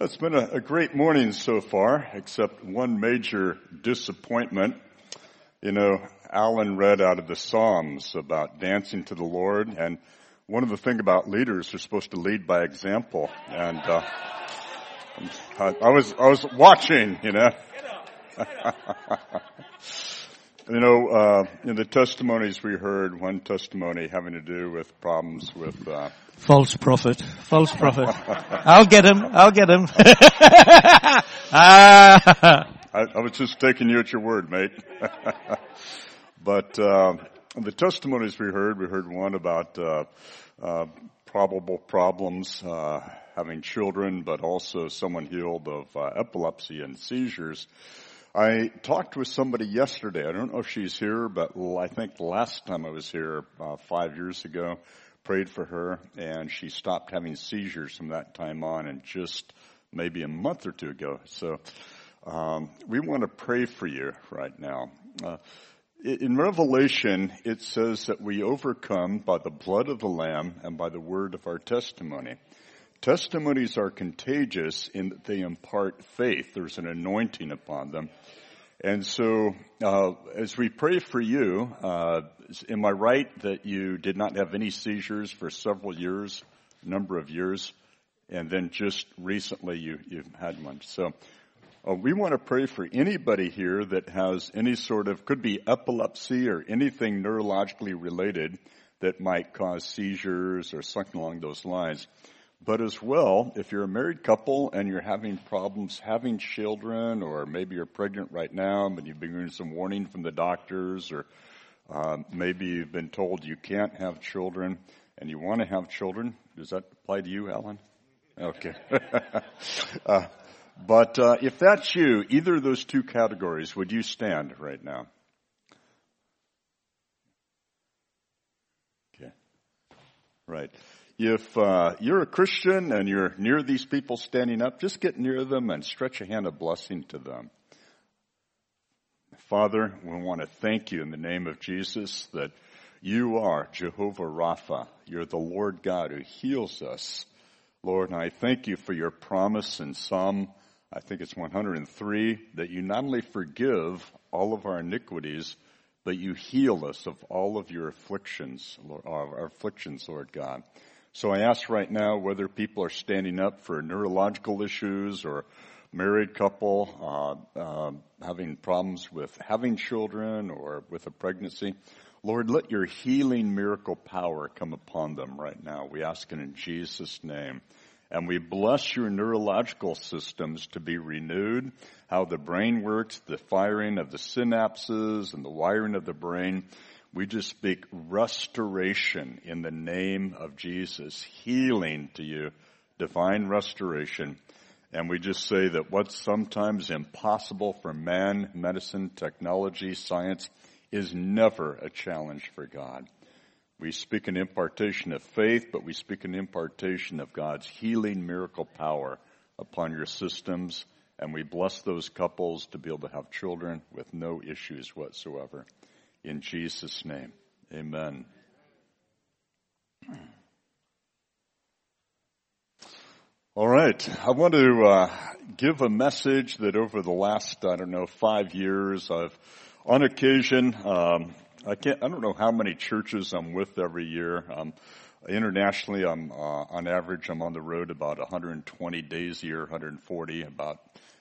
It's been a, great morning so far, except one major disappointment. You know, Alan read out of the Psalms about dancing to the Lord, and one of the things about leaders, they're supposed to lead by example. And uh, I, I was I was watching, you know. You know, uh, in the testimonies we heard, one testimony having to do with problems with uh, false prophet, false prophet. I'll get him. I'll get him. ah. I, I, was just taking you at your word, mate. but uh, the testimonies we heard, we heard one about uh, uh, probable problems uh, having children, but also someone healed of epilepsy and seizures. I talked with somebody yesterday. I don't know if she's here, but I think last time I was here, uh, five years ago, prayed for her and she stopped having seizures from that time on and just maybe a month or two ago. So, um, we want to pray for you right now. Uh, in Revelation, it says that we overcome by the blood of the Lamb and by the word of our testimony. Testimonies are contagious in that they impart faith. There's an anointing upon them. And so, uh, as we pray for you, uh, am I right that you did not have any seizures for several years, number of years, and then just recently you you had one? So, uh, we want to pray for anybody here that has any sort of could be epilepsy or anything neurologically related that might cause seizures or something along those lines. But as well, if you're a married couple and you're having problems having children, or maybe you're pregnant right now, but you've been getting some warning from the doctors, or uh, maybe you've been told you can't have children and you want to have children. Does that apply to you, Alan? Okay. uh, but uh, if that's you, either of those two categories, would you stand right now? Okay. Right. If uh, you're a Christian and you're near these people standing up, just get near them and stretch a hand of blessing to them. Father, we want to thank you in the name of Jesus that you are Jehovah Rapha. You're the Lord God who heals us. Lord, and I thank you for your promise in Psalm, I think it's 103, that you not only forgive all of our iniquities, but you heal us of all of your afflictions, Lord, our afflictions, Lord God. So I ask right now whether people are standing up for neurological issues or married couple uh, uh, having problems with having children or with a pregnancy. Lord, let your healing miracle power come upon them right now. We ask it in Jesus' name. And we bless your neurological systems to be renewed, how the brain works, the firing of the synapses and the wiring of the brain. We just speak restoration in the name of Jesus, healing to you, divine restoration. And we just say that what's sometimes impossible for man, medicine, technology, science is never a challenge for God. We speak an impartation of faith, but we speak an impartation of God's healing miracle power upon your systems. And we bless those couples to be able to have children with no issues whatsoever. In Jesus' name, amen. All right. I want to uh, give a message that over the last, I don't know, five years, I've, on occasion, um, I can't, I don't know how many churches I'm with every year. Um, internationally, I'm, uh, on average, I'm on the road about 120 days a year, 140, about,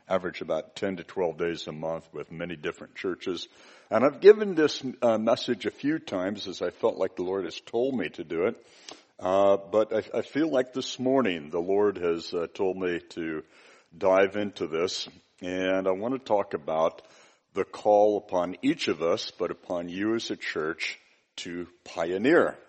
average about 10 to 12 days a month with many different churches. And I've given this uh, message a few times as I felt like the Lord has told me to do it. Uh, but I, I, feel like this morning the Lord has uh, told me to dive into this. And I want to talk about the call upon each of us, but upon you as a church to pioneer.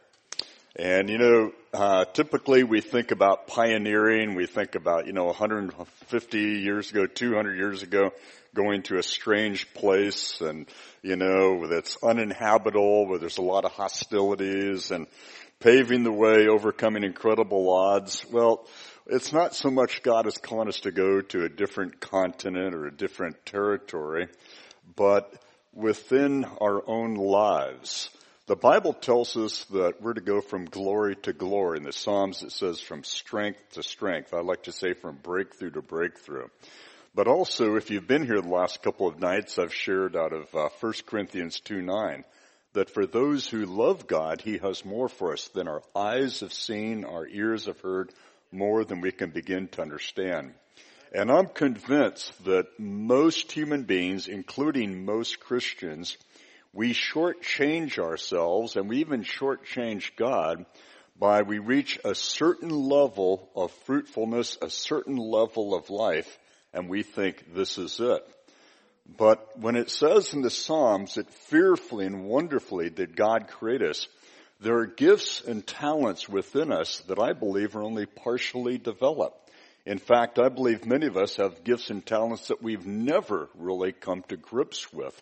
And you know, uh, typically we think about pioneering, we think about, you know, 150 years ago, 200 years ago, going to a strange place and, you know, that's uninhabitable, where there's a lot of hostilities and paving the way, overcoming incredible odds. Well, it's not so much God is calling us to go to a different continent or a different territory, but within our own lives, The Bible tells us that we're to go from glory to glory. In the Psalms it says from strength to strength. I like to say from breakthrough to breakthrough. But also, if you've been here the last couple of nights, I've shared out of uh, 1 Corinthians 2 9 that for those who love God, He has more for us than our eyes have seen, our ears have heard, more than we can begin to understand. And I'm convinced that most human beings, including most Christians, we shortchange ourselves and we even shortchange God by we reach a certain level of fruitfulness, a certain level of life, and we think this is it. But when it says in the Psalms that fearfully and wonderfully did God create us, there are gifts and talents within us that I believe are only partially developed. In fact, I believe many of us have gifts and talents that we've never really come to grips with.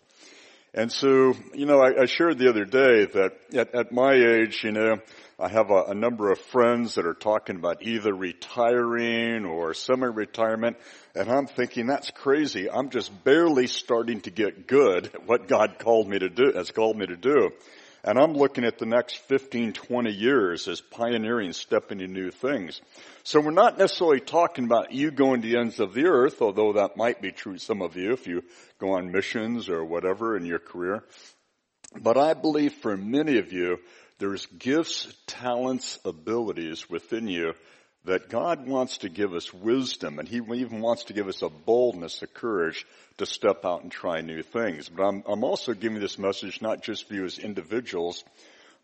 And so, you know, I, I shared the other day that at, at, my age, you know, I have a, a number of friends that are talking about either retiring or semi-retirement, and I'm thinking that's crazy. I'm just barely starting to get good at what God called me to do, has called me to do. And I'm looking at the next 15, 20 years as pioneering, stepping into new things. So we're not necessarily talking about you going to the ends of the earth, although that might be true some of you if you go on missions or whatever in your career. But I believe for many of you, there's gifts, talents, abilities within you that God wants to give us wisdom and He even wants to give us a boldness, a courage to step out and try new things. But I'm, I'm also giving this message not just for you as individuals,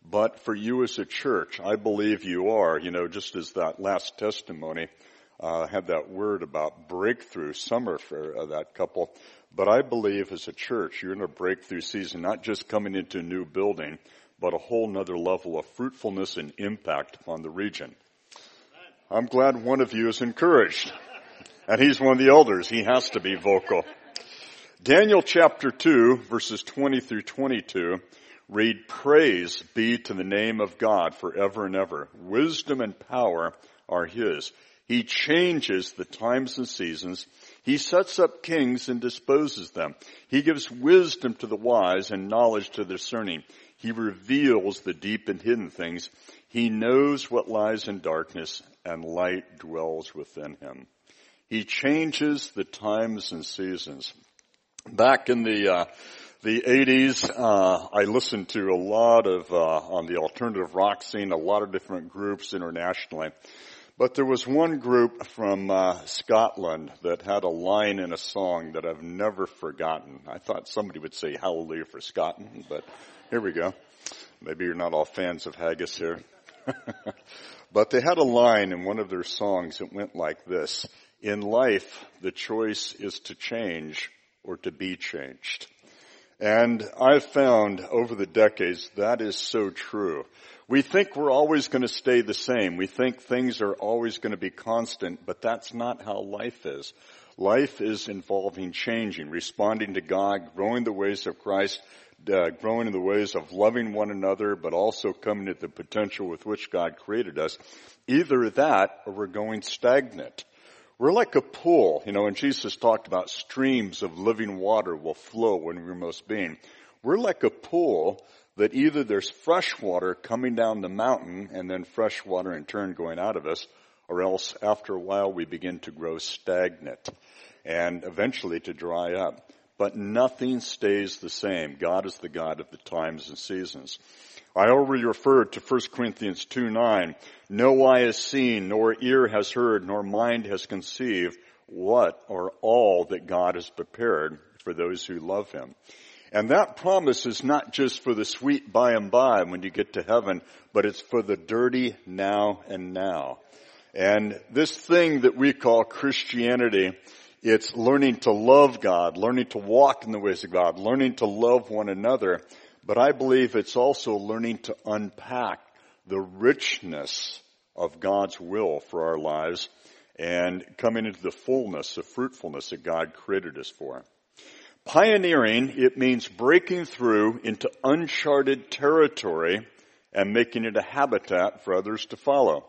but for you as a church. I believe you are, you know, just as that last testimony uh, had that word about breakthrough summer for uh, that couple. But I believe as a church, you're in a breakthrough season, not just coming into a new building, but a whole nother level of fruitfulness and impact on the region. I'm glad one of you is encouraged. And he's one of the elders. He has to be vocal. Daniel chapter 2 verses 20 through 22 read, Praise be to the name of God forever and ever. Wisdom and power are His. He changes the times and seasons. He sets up kings and disposes them. He gives wisdom to the wise and knowledge to the discerning. He reveals the deep and hidden things. He knows what lies in darkness and light dwells within him. He changes the times and seasons. Back in the uh, the 80s, uh, I listened to a lot of uh, on the alternative rock scene, a lot of different groups internationally. But there was one group from uh, Scotland that had a line in a song that I've never forgotten. I thought somebody would say "Hallelujah" for Scotland, but here we go. Maybe you're not all fans of haggis here. but they had a line in one of their songs that went like this. In life, the choice is to change or to be changed. And I've found over the decades that is so true. We think we're always going to stay the same. We think things are always going to be constant, but that's not how life is. Life is involving changing, responding to God, growing the ways of Christ, uh, growing in the ways of loving one another, but also coming to the potential with which God created us. Either that or we're going stagnant. We're like a pool, you know, and Jesus talked about streams of living water will flow when we're most being. We're like a pool that either there's fresh water coming down the mountain and then fresh water in turn going out of us, or else after a while we begin to grow stagnant and eventually to dry up. But nothing stays the same. God is the God of the times and seasons. I already referred to 1 Corinthians 2 9. No eye has seen, nor ear has heard, nor mind has conceived what or all that God has prepared for those who love Him. And that promise is not just for the sweet by and by when you get to heaven, but it's for the dirty now and now. And this thing that we call Christianity, it's learning to love God, learning to walk in the ways of God, learning to love one another. But I believe it's also learning to unpack the richness of God's will for our lives and coming into the fullness of fruitfulness that God created us for. Pioneering, it means breaking through into uncharted territory and making it a habitat for others to follow.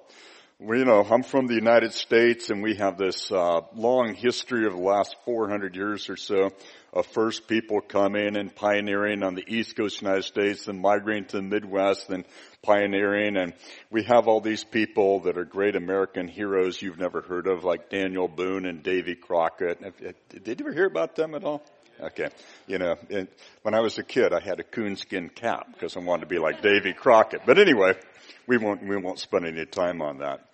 Well, you know, I'm from the United States and we have this uh, long history of the last 400 years or so of first people coming and pioneering on the east coast United States and migrating to the Midwest and pioneering and we have all these people that are great American heroes you've never heard of like Daniel Boone and Davy Crockett. Did you ever hear about them at all? Okay. You know, when I was a kid, I had a coonskin cap because I wanted to be like Davy Crockett. But anyway, we won't, we won't spend any time on that.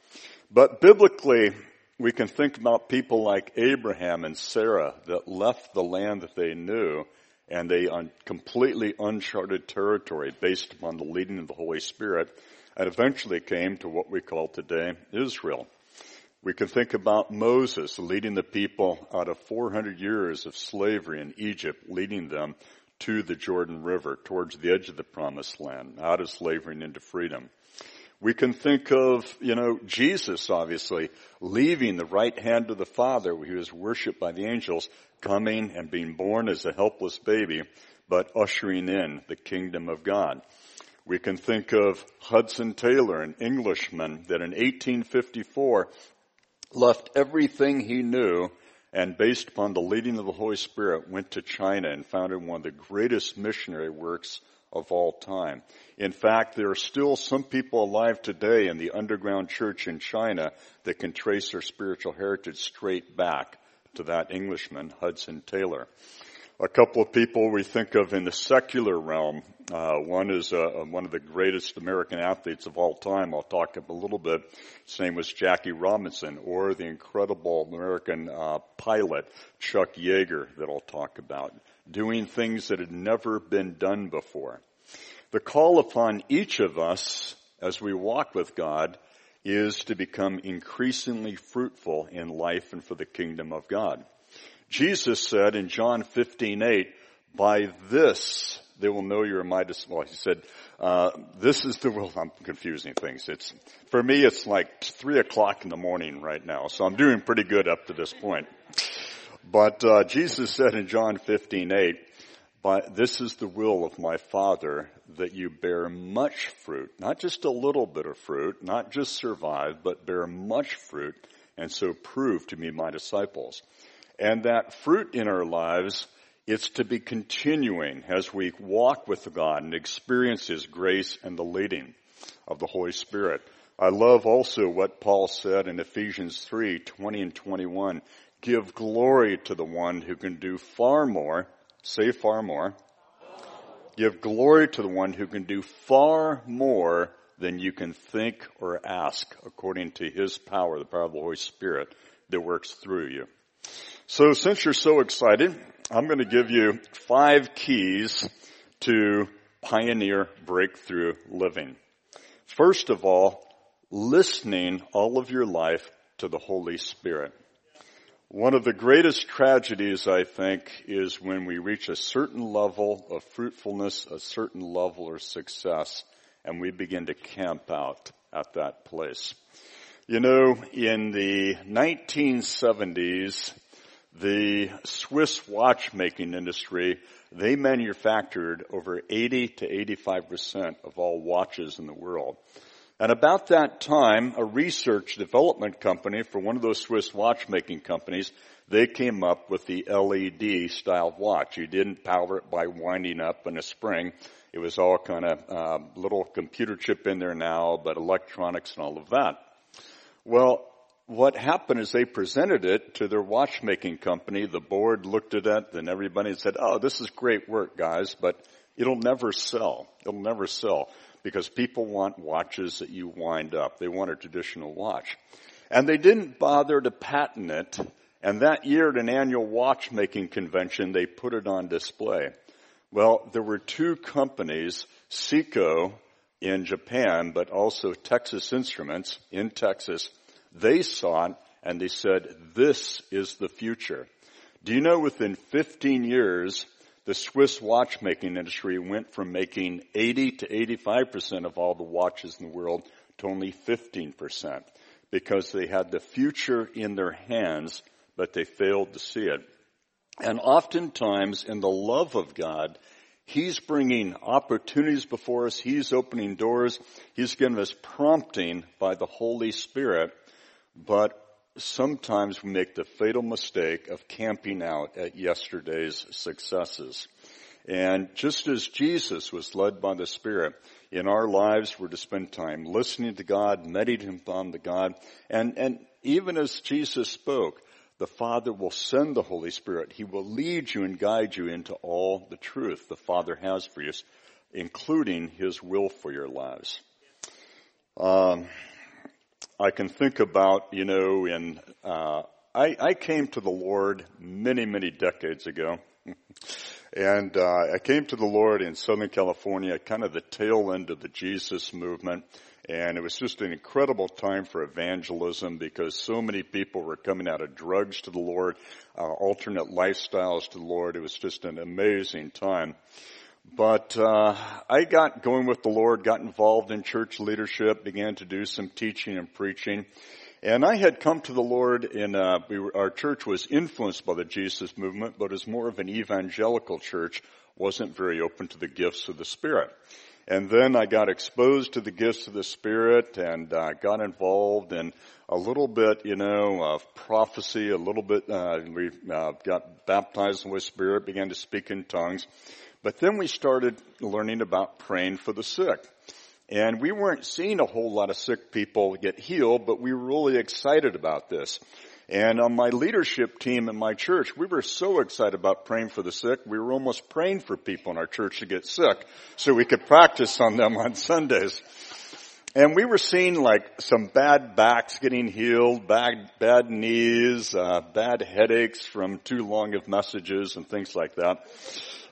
But biblically, we can think about people like Abraham and Sarah that left the land that they knew and they on completely uncharted territory based upon the leading of the Holy Spirit and eventually came to what we call today Israel. We can think about Moses leading the people out of 400 years of slavery in Egypt, leading them to the Jordan River towards the edge of the promised land, out of slavery and into freedom. We can think of, you know, Jesus obviously leaving the right hand of the Father where he was worshiped by the angels, coming and being born as a helpless baby, but ushering in the kingdom of God. We can think of Hudson Taylor, an Englishman that in 1854 left everything he knew and based upon the leading of the Holy Spirit went to China and founded one of the greatest missionary works of all time. In fact, there are still some people alive today in the underground church in China that can trace their spiritual heritage straight back to that Englishman, Hudson Taylor a couple of people we think of in the secular realm. Uh, one is uh, one of the greatest American athletes of all time. I'll talk a little bit. His name was Jackie Robinson, or the incredible American uh, pilot Chuck Yeager that I'll talk about, doing things that had never been done before. The call upon each of us as we walk with God is to become increasingly fruitful in life and for the kingdom of God. Jesus said in John 15, 8, by this they will know you're my disciple. Well, he said, uh, this is the will, I'm confusing things. It's, for me, it's like three o'clock in the morning right now, so I'm doing pretty good up to this point. But, uh, Jesus said in John 15, 8, but this is the will of my Father that you bear much fruit, not just a little bit of fruit, not just survive, but bear much fruit and so prove to be my disciples. And that fruit in our lives, it's to be continuing as we walk with God and experience His grace and the leading of the Holy Spirit. I love also what Paul said in Ephesians 3, 20 and 21. Give glory to the one who can do far more, say far more. Give glory to the one who can do far more than you can think or ask according to his power, the power of the Holy Spirit that works through you. So since you're so excited, I'm going to give you five keys to pioneer breakthrough living. First of all, listening all of your life to the Holy Spirit. One of the greatest tragedies, I think, is when we reach a certain level of fruitfulness, a certain level of success, and we begin to camp out at that place. You know, in the 1970s, the Swiss watchmaking industry, they manufactured over 80 to 85% of all watches in the world. And about that time, a research development company for one of those Swiss watchmaking companies, they came up with the LED style watch. You didn't power it by winding up in a spring. It was all kind of uh, little computer chip in there now, but electronics and all of that. Well, what happened is they presented it to their watchmaking company. The board looked at it, and everybody said, "Oh, this is great work, guys, but it'll never sell. It'll never sell because people want watches that you wind up. They want a traditional watch." And they didn't bother to patent it. And that year at an annual watchmaking convention, they put it on display. Well, there were two companies, Seiko in Japan, but also Texas Instruments in Texas, they saw it and they said, this is the future. Do you know within 15 years, the Swiss watchmaking industry went from making 80 to 85% of all the watches in the world to only 15% because they had the future in their hands, but they failed to see it. And oftentimes in the love of God, He's bringing opportunities before us. He's opening doors. He's giving us prompting by the Holy Spirit. But sometimes we make the fatal mistake of camping out at yesterday's successes. And just as Jesus was led by the Spirit, in our lives we're to spend time listening to God, meditating on the God, and, and even as Jesus spoke, the Father will send the Holy Spirit. He will lead you and guide you into all the truth the Father has for you, including His will for your lives. Um, I can think about, you know, in, uh, I, I came to the Lord many, many decades ago. and uh, I came to the Lord in Southern California, kind of the tail end of the Jesus movement. And it was just an incredible time for evangelism because so many people were coming out of drugs to the Lord, uh, alternate lifestyles to the Lord. It was just an amazing time. But uh, I got going with the Lord, got involved in church leadership, began to do some teaching and preaching. And I had come to the Lord in, uh, we were, our church was influenced by the Jesus movement, but as more of an evangelical church, wasn't very open to the gifts of the Spirit. And then I got exposed to the gifts of the Spirit and uh, got involved in a little bit, you know, of prophecy, a little bit, uh, we uh, got baptized in the Spirit, began to speak in tongues. But then we started learning about praying for the sick. And we weren't seeing a whole lot of sick people get healed, but we were really excited about this. And on my leadership team in my church, we were so excited about praying for the sick, we were almost praying for people in our church to get sick so we could practice on them on Sundays. And we were seeing like some bad backs getting healed, bad, bad knees, uh, bad headaches from too long of messages and things like that.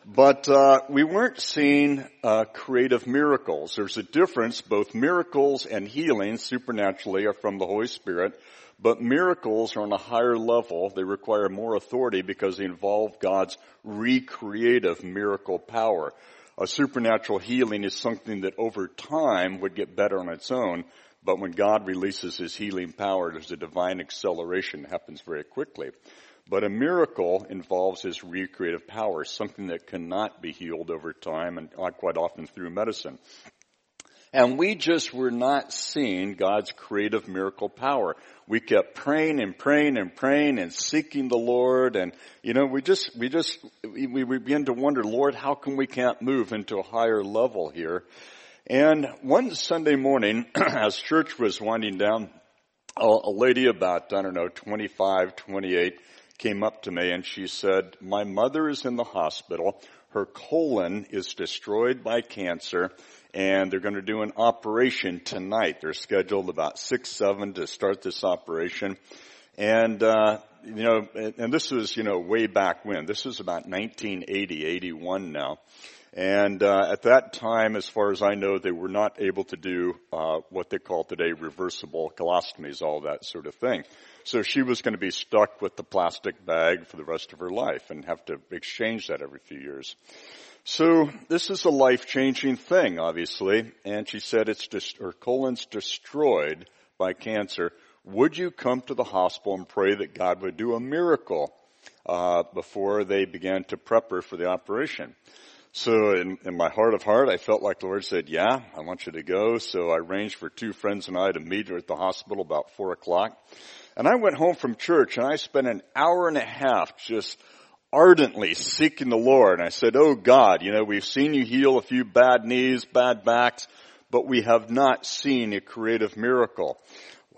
But uh, we weren't seeing uh, creative miracles. There's a difference. Both miracles and healing supernaturally are from the Holy Spirit. But miracles are on a higher level. They require more authority because they involve God's recreative miracle power. A supernatural healing is something that over time would get better on its own, but when God releases His healing power, there's a divine acceleration that happens very quickly. But a miracle involves His recreative power, something that cannot be healed over time and uh, quite often through medicine. And we just were not seeing God's creative miracle power. We kept praying and praying and praying and seeking the Lord and, you know, we just, we just, we, we began to wonder, Lord, how come we can't move into a higher level here? And one Sunday morning, as church was winding down, a, a lady about, I don't know, 25, 28 came up to me and she said, my mother is in the hospital. Her colon is destroyed by cancer and they're going to do an operation tonight. They're scheduled about six, seven to start this operation. And, uh, you know, and this was, you know, way back when. This was about 1980, 81 now. And uh, at that time, as far as I know, they were not able to do uh, what they call today reversible colostomies, all that sort of thing. So she was going to be stuck with the plastic bag for the rest of her life and have to exchange that every few years. So this is a life-changing thing, obviously. And she said it's just, her colon's destroyed by cancer. Would you come to the hospital and pray that God would do a miracle uh, before they began to prep her for the operation? So in, in, my heart of heart, I felt like the Lord said, yeah, I want you to go. So I arranged for two friends and I to meet her at the hospital about four o'clock. And I went home from church and I spent an hour and a half just ardently seeking the Lord. And I said, Oh God, you know, we've seen you heal a few bad knees, bad backs, but we have not seen a creative miracle.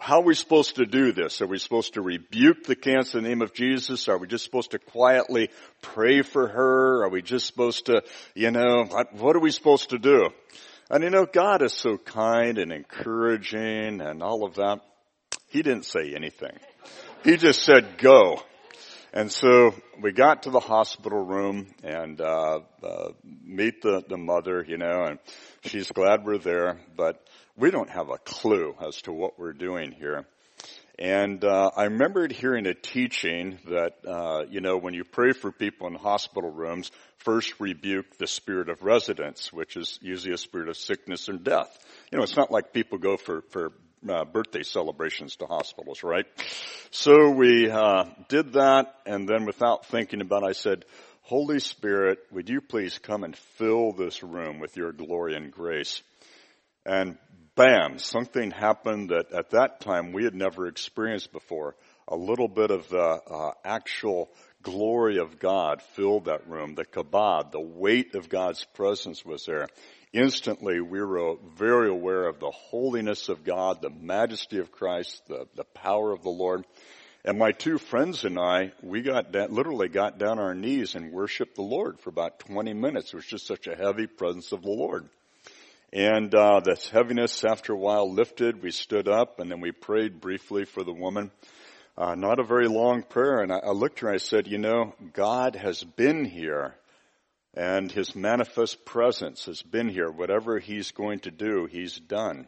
How are we supposed to do this? Are we supposed to rebuke the cancer in the name of Jesus? Are we just supposed to quietly pray for her? Are we just supposed to, you know, what are we supposed to do? And you know, God is so kind and encouraging and all of that. He didn't say anything. He just said, go. And so we got to the hospital room and uh, uh, meet the, the mother, you know, and she's glad we're there, but we don't have a clue as to what we're doing here. And uh, I remembered hearing a teaching that, uh, you know, when you pray for people in hospital rooms, first rebuke the spirit of residence, which is usually a spirit of sickness and death. You know, it's not like people go for, for uh, birthday celebrations to hospitals, right? So we uh, did that, and then without thinking about it, I said, Holy Spirit, would you please come and fill this room with your glory and grace? And bam, something happened that at that time we had never experienced before. A little bit of the uh, actual glory of God filled that room. The kabod, the weight of God's presence was there. Instantly, we were very aware of the holiness of God, the majesty of Christ, the, the power of the Lord. And my two friends and I, we got down, literally got down our knees and worshiped the Lord for about 20 minutes. It was just such a heavy presence of the Lord. And uh, this heaviness, after a while, lifted. We stood up, and then we prayed briefly for the woman. Uh, not a very long prayer, and I, I looked at her and I said, "You know, God has been here, and His manifest presence has been here. Whatever He's going to do, He's done."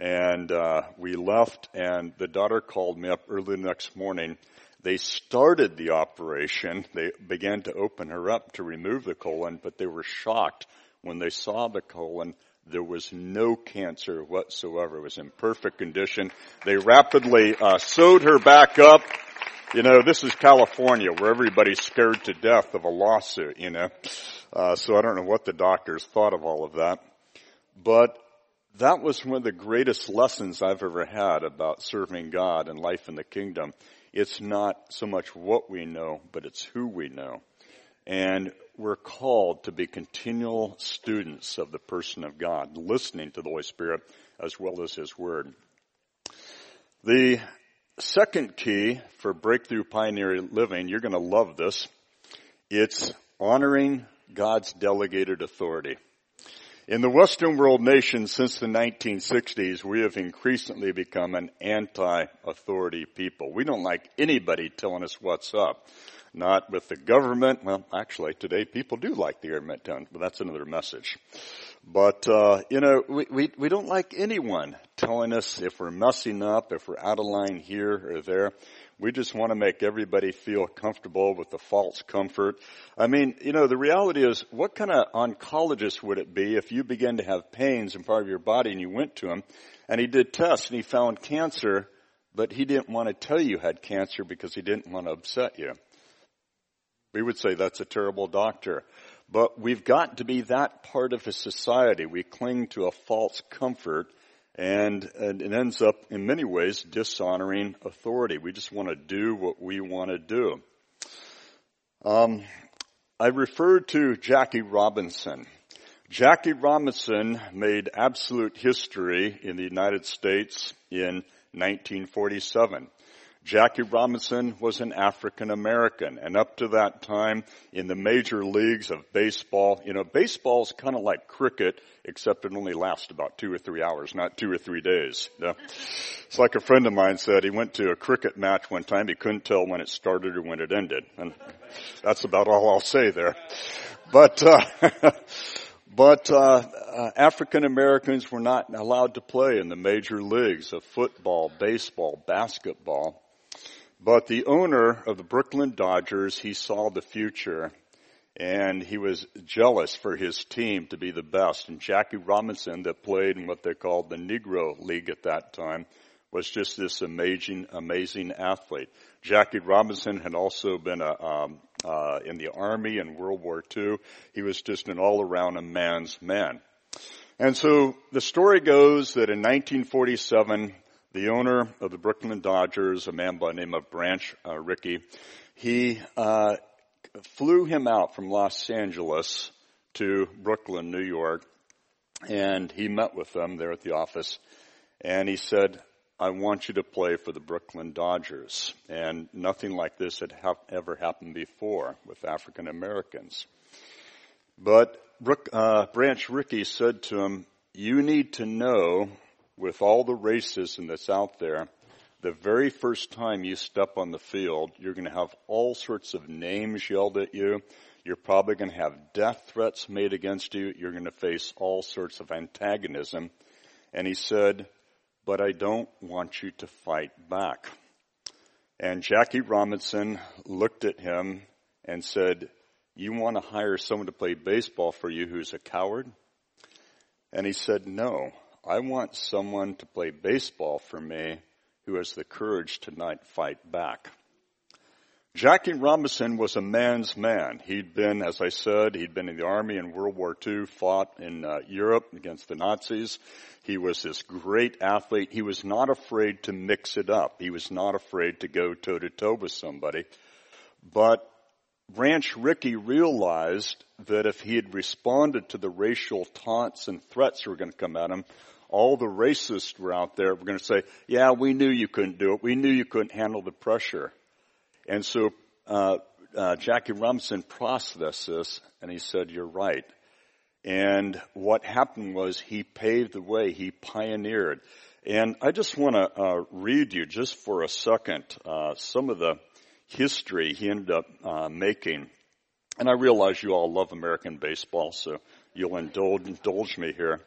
And uh, we left, and the daughter called me up early the next morning. They started the operation. They began to open her up to remove the colon, but they were shocked when they saw the colon there was no cancer whatsoever. It was in perfect condition. They rapidly uh, sewed her back up. You know, this is California where everybody's scared to death of a lawsuit, you know. Uh, so I don't know what the doctors thought of all of that. But that was one of the greatest lessons I've ever had about serving God and life in the kingdom. It's not so much what we know, but it's who we know. And we're called to be continual students of the person of God, listening to the Holy Spirit as well as His Word. The second key for breakthrough pioneer living, you're going to love this. It's honoring God's delegated authority. In the Western world nations since the 1960s, we have increasingly become an anti-authority people. We don't like anybody telling us what's up not with the government. Well, actually, today people do like the government, but that's another message. But uh, you know, we, we we don't like anyone telling us if we're messing up, if we're out of line here or there. We just want to make everybody feel comfortable with the false comfort. I mean, you know, the reality is, what kind of oncologist would it be if you began to have pains in part of your body and you went to him and he did tests and he found cancer, but he didn't want to tell you you had cancer because he didn't want to upset you? We would say that's a terrible doctor. But we've got to be that part of a society. We cling to a false comfort and, and it ends up in many ways dishonoring authority. We just want to do what we want to do. Um, I referred to Jackie Robinson. Jackie Robinson made absolute history in the United States in 1947. Jackie Robinson was an African American and up to that time in the major leagues of baseball, you know, baseball's kind of like cricket except it only lasts about two or three hours, not two or three days. Yeah. It's like a friend of mine said he went to a cricket match one time, he couldn't tell when it started or when it ended. And that's about all I'll say there. But, uh, But uh, uh, African Americans were not allowed to play in the major leagues of football, baseball, basketball. But the owner of the Brooklyn Dodgers, he saw the future and he was jealous for his team to be the best. And Jackie Robinson that played in what they called the Negro League at that time was just this amazing, amazing athlete. Jackie Robinson had also been a, um, uh, in the army in World War II. He was just an all-around a man's man. And so the story goes that in 1947, the owner of the Brooklyn Dodgers, a man by the name of Branch uh, Rickey, he uh, flew him out from Los Angeles to Brooklyn, New York, and he met with them there at the office, and he said, I want you to play for the Brooklyn Dodgers. And nothing like this had ha- ever happened before with African Americans. But uh, Branch Rickey said to him, you need to know with all the racism that's out there, the very first time you step on the field, you're going to have all sorts of names yelled at you. You're probably going to have death threats made against you. You're going to face all sorts of antagonism. And he said, but I don't want you to fight back. And Jackie Robinson looked at him and said, you want to hire someone to play baseball for you who's a coward? And he said, no, I want someone to play baseball for me who has the courage to not fight back. Jackie Robinson was a man's man. He'd been, as I said, he'd been in the army in World War II, fought in uh, Europe against the Nazis. He was this great athlete. He was not afraid to mix it up. He was not afraid to go toe to toe with somebody. But Branch Rickey realized that if he had responded to the racial taunts and threats that were going to come at him, all the racists were out there were going to say, yeah, we knew you couldn't do it. We knew you couldn't handle the pressure. And so uh, uh, Jackie Robinson processed this, and he said, "You're right." And what happened was he paved the way. He pioneered. And I just want to uh, read you just for a second uh, some of the history he ended up uh, making. And I realize you all love American baseball, so you'll indulge, indulge me here.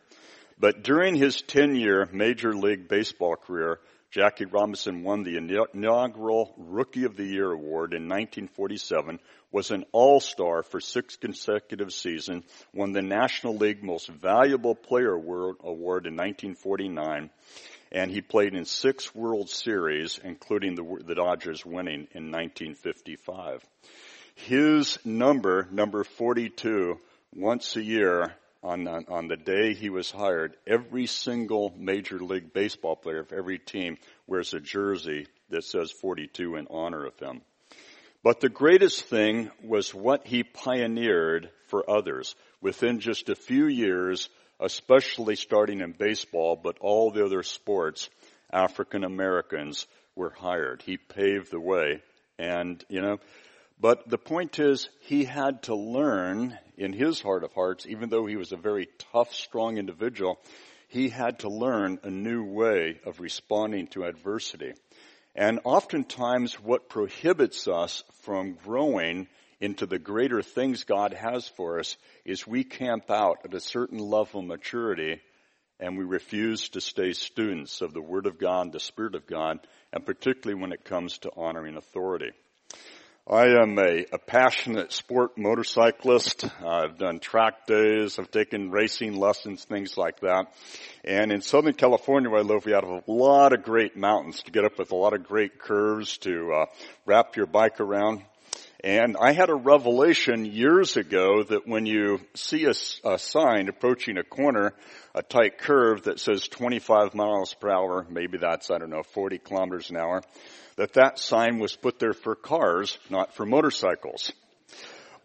But during his 10-year Major League Baseball career, Jackie Robinson won the inaugural Rookie of the Year award in 1947, was an All-Star for six consecutive seasons, won the National League Most Valuable Player Award in 1949, and he played in six World Series, including the, the Dodgers winning in 1955. His number, number 42, once a year on, on, on, the day he was hired, every single Major League Baseball player of every team wears a jersey that says 42 in honor of him. But the greatest thing was what he pioneered for others. Within just a few years, especially starting in baseball, but all the other sports, African Americans were hired. He paved the way. And, you know, but the point is, he had to learn in his heart of hearts, even though he was a very tough, strong individual, he had to learn a new way of responding to adversity. And oftentimes what prohibits us from growing into the greater things God has for us is we camp out at a certain level of maturity and we refuse to stay students of the Word of God, the Spirit of God, and particularly when it comes to honoring authority. I am a, a, passionate sport motorcyclist. I've done track days. I've taken racing lessons, things like that. And in Southern California where I live, we have a lot of great mountains to get up with a lot of great curves to uh, wrap your bike around. And I had a revelation years ago that when you see a, a sign approaching a corner, a tight curve that says 25 miles per hour, maybe that's, I don't know, 40 kilometers an hour, that that sign was put there for cars, not for motorcycles.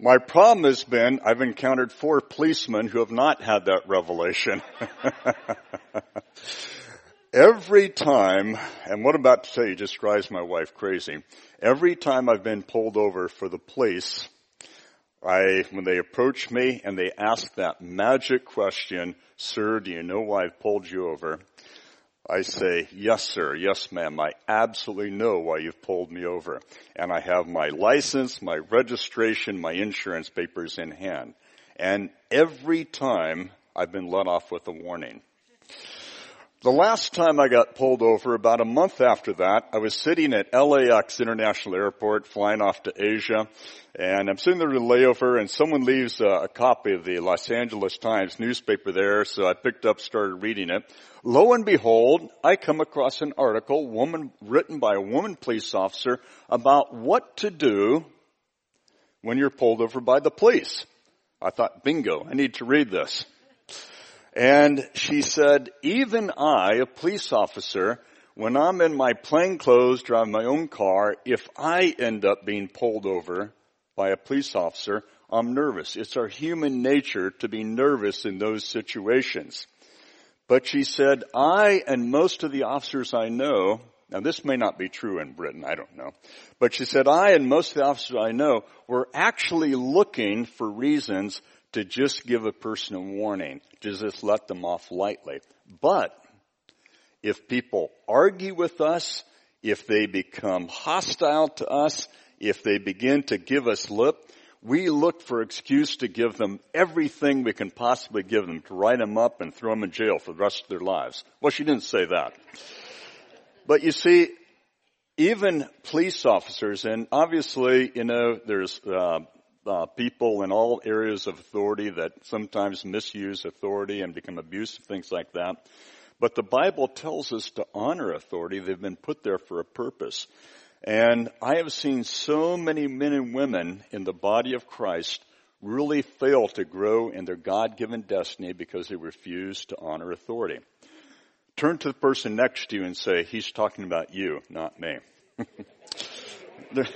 My problem has been I've encountered four policemen who have not had that revelation. Every time, and what I'm about to tell you just drives my wife crazy. Every time I've been pulled over for the police, I, when they approach me and they ask that magic question, sir, do you know why I've pulled you over? I say, yes sir, yes ma'am, I absolutely know why you've pulled me over. And I have my license, my registration, my insurance papers in hand. And every time I've been let off with a warning. The last time I got pulled over, about a month after that, I was sitting at LAX International Airport flying off to Asia and I'm sitting there in the layover and someone leaves a, a, copy of the Los Angeles Times newspaper there so I picked up, started reading it. Lo and behold, I come across an article woman, written by a woman police officer about what to do when you're pulled over by the police. I thought, bingo, I need to read this. And she said, even I, a police officer, when I'm in my plain clothes driving my own car, if I end up being pulled over by a police officer, I'm nervous. It's our human nature to be nervous in those situations. But she said, I and most of the officers I know, now this may not be true in Britain, I don't know, but she said, I and most of the officers I know were actually looking for reasons to just give a person a warning, to just let them off lightly. But if people argue with us, if they become hostile to us, if they begin to give us lip, we look for excuse to give them everything we can possibly give them, to write them up and throw them in jail for the rest of their lives. Well, she didn't say that. But you see, even police officers, and obviously, you know, there's uh, uh, people in all areas of authority that sometimes misuse authority and become abusive, things like that. But the Bible tells us to honor authority. They've been put there for a purpose. And I have seen so many men and women in the body of Christ really fail to grow in their God-given destiny because they refuse to honor authority. Turn to the person next to you and say, he's talking about you, not me.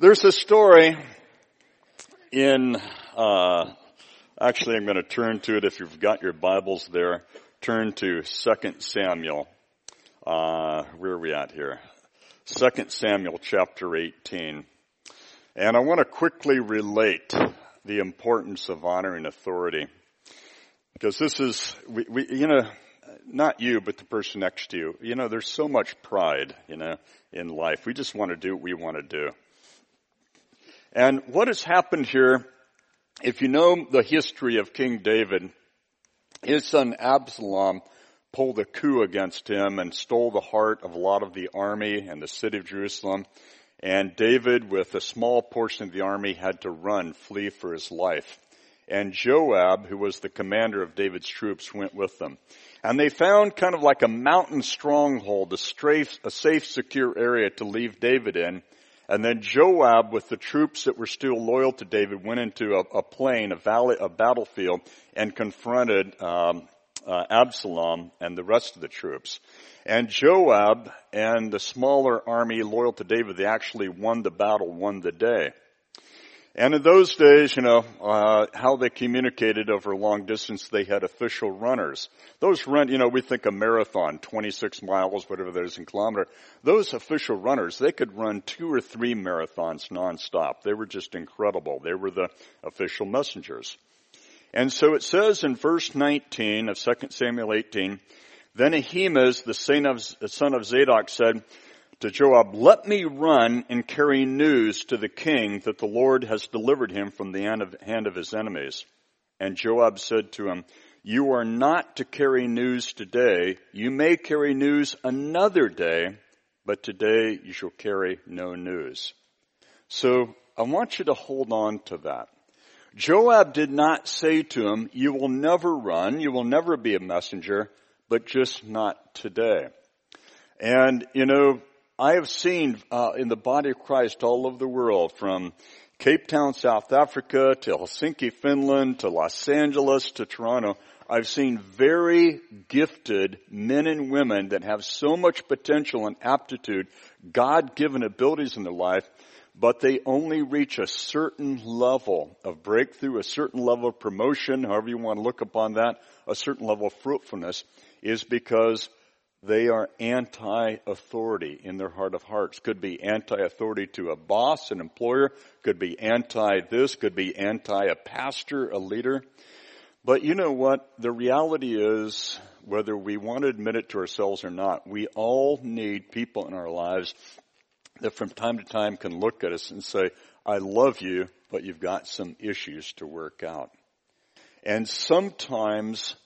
There's a story in, uh, actually I'm going to turn to it if you've got your Bibles there. Turn to 2 Samuel. Uh, where are we at here? 2 Samuel chapter 18. And I want to quickly relate the importance of honoring authority. Because this is, we, we, you know, not you, but the person next to you. You know, there's so much pride, you know, in life. We just want to do what we want to do. And what has happened here, if you know the history of King David, his son Absalom pulled a coup against him and stole the heart of a lot of the army and the city of Jerusalem. And David, with a small portion of the army, had to run, flee for his life. And Joab, who was the commander of David's troops, went with them. And they found kind of like a mountain stronghold, a, safe, secure area to leave David in. And then Joab, with the troops that were still loyal to David, went into a, a plain, a valley, a battlefield, and confronted um, uh, Absalom and the rest of the troops. And Joab and the smaller army loyal to David, they actually won the battle, won the day. And in those days, you know, uh, how they communicated over long distance, they had official runners. Those run, you know, we think a marathon, 26 miles, whatever that is in kilometer. Those official runners, they could run two or three marathons nonstop. They were just incredible. They were the official messengers. And so it says in verse 19 of 2 Samuel 18, then Ahimaaz, the son of Zadok said to Joab, let me run and carry news to the king that the Lord has delivered him from the hand of his enemies. And Joab said to him, you are not to carry news today. You may carry news another day, but today you shall carry no news. So I want you to hold on to that. Joab did not say to him, you will never run, you will never be a messenger, but just not today. And, you know, I have seen uh, in the body of Christ all over the world, from Cape Town, South Africa, to Helsinki, Finland, to Los Angeles, to Toronto, I've seen very gifted men and women that have so much potential and aptitude, God-given abilities in their life, but they only reach a certain level of breakthrough, a certain level of promotion, however you want to look upon that, a certain level of fruitfulness, is because they are anti-authority in their heart of hearts. Could be anti-authority to a boss, an employer, could be anti this, could be anti a pastor, a leader. But you know what? The reality is, whether we want to admit it to ourselves or not, we all need people in our lives that from time to time can look at us and say, I love you, but you've got some issues to work out. And sometimes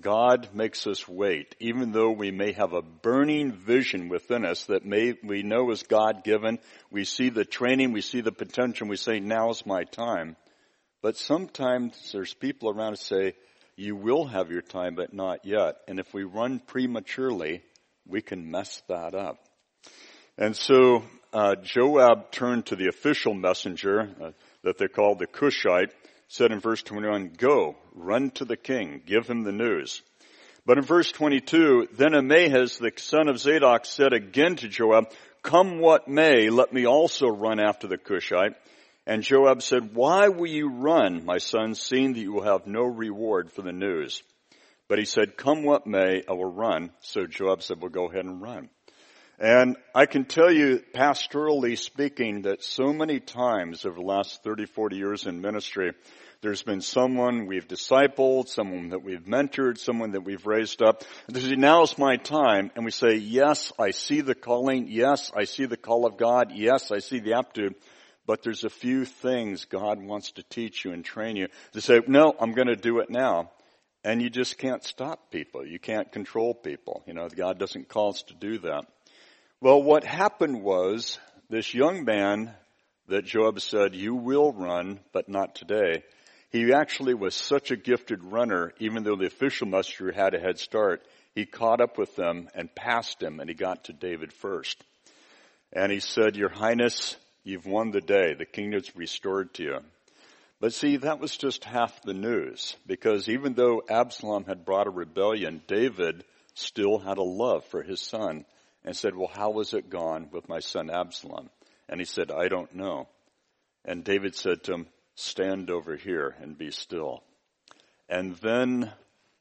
God makes us wait, even though we may have a burning vision within us that may, we know is God given. We see the training, we see the potential, we say, now's my time. But sometimes there's people around us say, you will have your time, but not yet. And if we run prematurely, we can mess that up. And so uh, Joab turned to the official messenger uh, that they called the Cushite, said in verse 21, go, run to the king, give him the news. But in verse 22, then Ahimaaz, the son of Zadok, said again to Joab, come what may, let me also run after the Cushite. And Joab said, why will you run, my son, seeing that you will have no reward for the news? But he said, come what may, I will run. So Joab said, well, go ahead and run. And I can tell you, pastorally speaking, that so many times over the last 30, 40 years in ministry, there's been someone we've discipled, someone that we've mentored, someone that we've raised up. Now is my time. And we say, yes, I see the calling. Yes, I see the call of God. Yes, I see the aptitude. But there's a few things God wants to teach you and train you to say, no, I'm going to do it now. And you just can't stop people. You can't control people. You know, God doesn't call us to do that. Well, what happened was this young man that Joab said, you will run, but not today. He actually was such a gifted runner, even though the official muster had a head start. he caught up with them and passed him and he got to David first. And he said, Your Highness, you've won the day. The kingdom's restored to you. But see, that was just half the news because even though Absalom had brought a rebellion, David still had a love for his son and said, well, how was it gone with my son Absalom? And he said, I don't know. And David said to him, stand over here and be still. And then